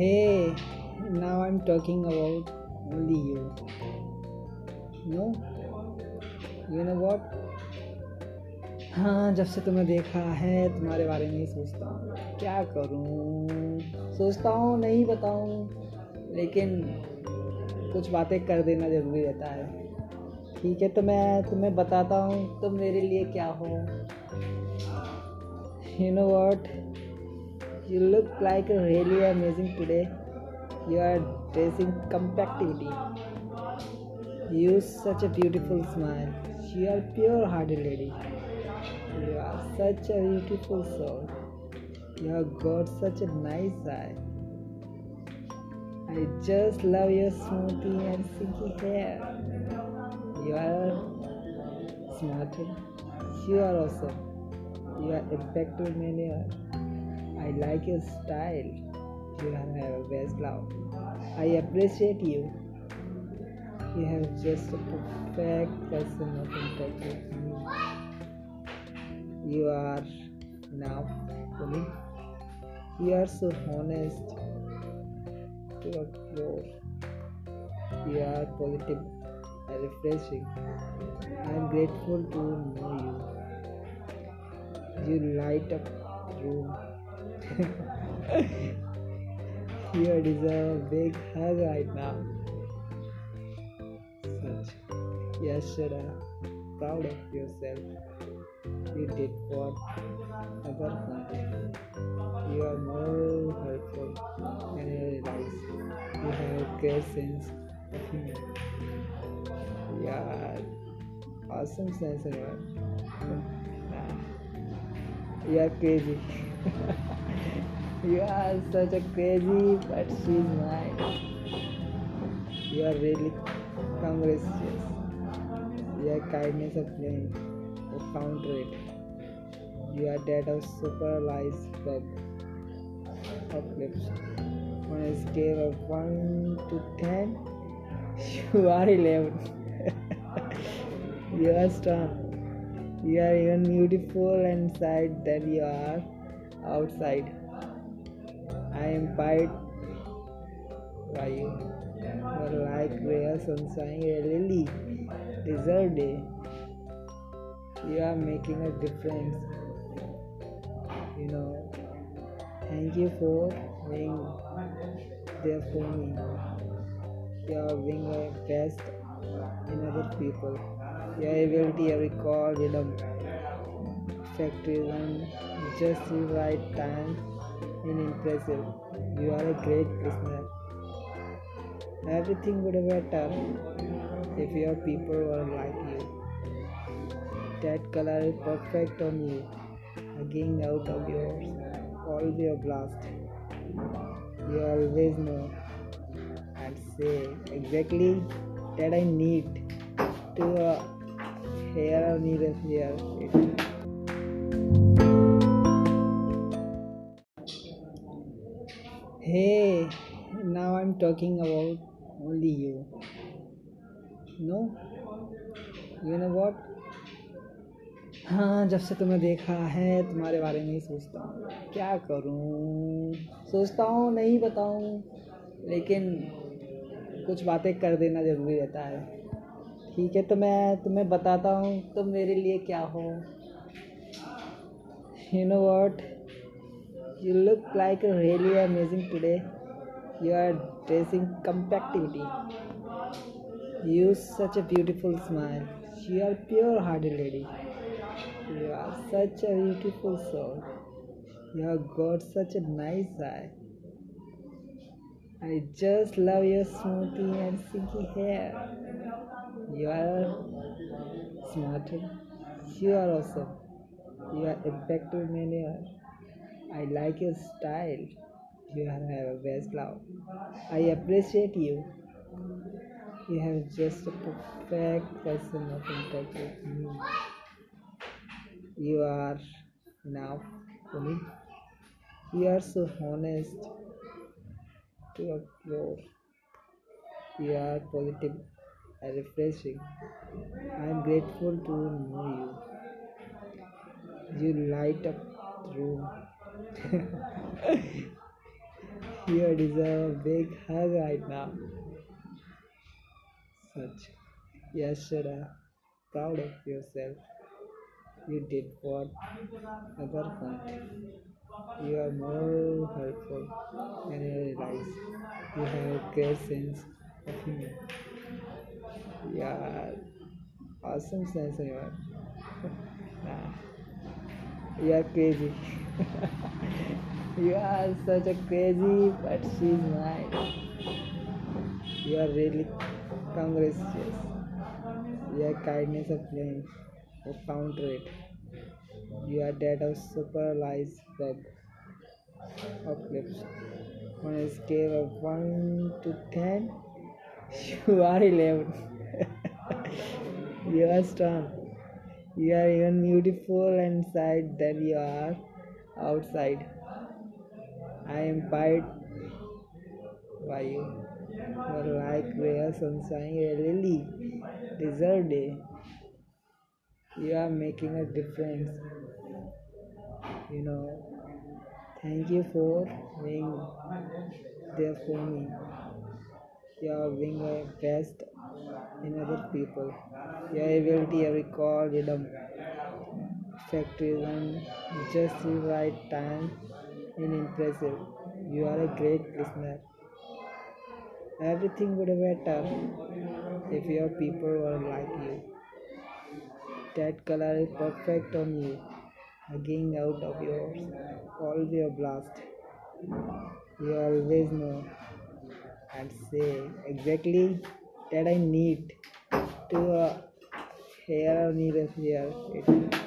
Hey, now I'm talking about only you. No? You know what? हाँ जब से तुम्हें देखा है तुम्हारे बारे में ही सोचता हूँ क्या करूँ सोचता हूँ नहीं बताऊँ लेकिन कुछ बातें कर देना ज़रूरी रहता है ठीक है तो मैं तुम्हें बताता हूँ तुम मेरे लिए क्या हो you know what You look like a really amazing today. You are dressing compactly. You such a beautiful smile. You are pure hearted lady. You are such a beautiful soul. You have got such a nice eye. I just love your smoothie and silky hair. You are smart. You are awesome. You are effective back. I like your style. You have a best love. I appreciate you. You have just a perfect person of integrity you are now fully you are so honest to your core you are positive and refreshing i am grateful to know you you light up the room you deserve a big hug right now such yes Shara, proud of yourself you did what other want. You are more helpful than you realize. You have a great sense of humor. Yeah, awesome sense of humor. Nah. You are crazy. you are such a crazy, but she's mine. You are really congracious. Your kindness of flame counter it. You are dead of supervised bug uplifts. On a scale of 1 to 10, you are 11. you are strong. You are even beautiful and inside than you are outside. I am pied by you. Are like rare sunshine, a lily, desert day you are making a difference you know thank you for being there for me you are being a best in other people your ability to recall rhythm factories and just the right time in impressive you are a great listener everything would be better if your people were like you that color is perfect on you. Again out of yours. All your blast. You always know and say exactly that I need to uh, hair or need hair. Hey, now I'm talking about only you. No? You know what? हाँ जब से तुम्हें देखा है तुम्हारे बारे में ही सोचता हूँ क्या करूँ सोचता हूँ नहीं बताऊँ लेकिन कुछ बातें कर देना ज़रूरी रहता है ठीक है तो मैं तुम्हें बताता हूँ तुम मेरे लिए क्या हो you know what? You look like really amazing today. You are dressing compactivity. You such a beautiful smile. You are pure hearted lady. You are such a beautiful soul. You have got such a nice eye. I just love your smoothie and silky hair. You are smarter. You are awesome. You are impeccable manner. Uh, I like your style. You have a best love. I appreciate you. You have just a perfect person of integrity you are now for You are so honest to your. You are positive and refreshing. I am grateful to know you. You light up room. You deserve a big hug right now. Such. Yes. Proud of yourself. You did what other can't. You are more helpful than you realize. You have a great sense of humor. Yeah, awesome sense of humor. nah, you are crazy. you are such a crazy, but she's mine. You are really congracious. Your kindness of flame will counter it. You are that of superlies web of lips. On a scale of 1 to 10, you are 11. you are strong. You are even beautiful inside than you are outside. I am pied by you. You are like rare sunshine, a lily, desert day. You are making a difference. You know, thank you for being there for me. Are being a best in other people. Your ability to recall rhythm, factories and just the right time is impressive. You are a great listener. Everything would be better if your people were like you. That color is perfect on you. Hugging out of yours, all your blast. You always know and say exactly that I need to uh, hear or to hear it.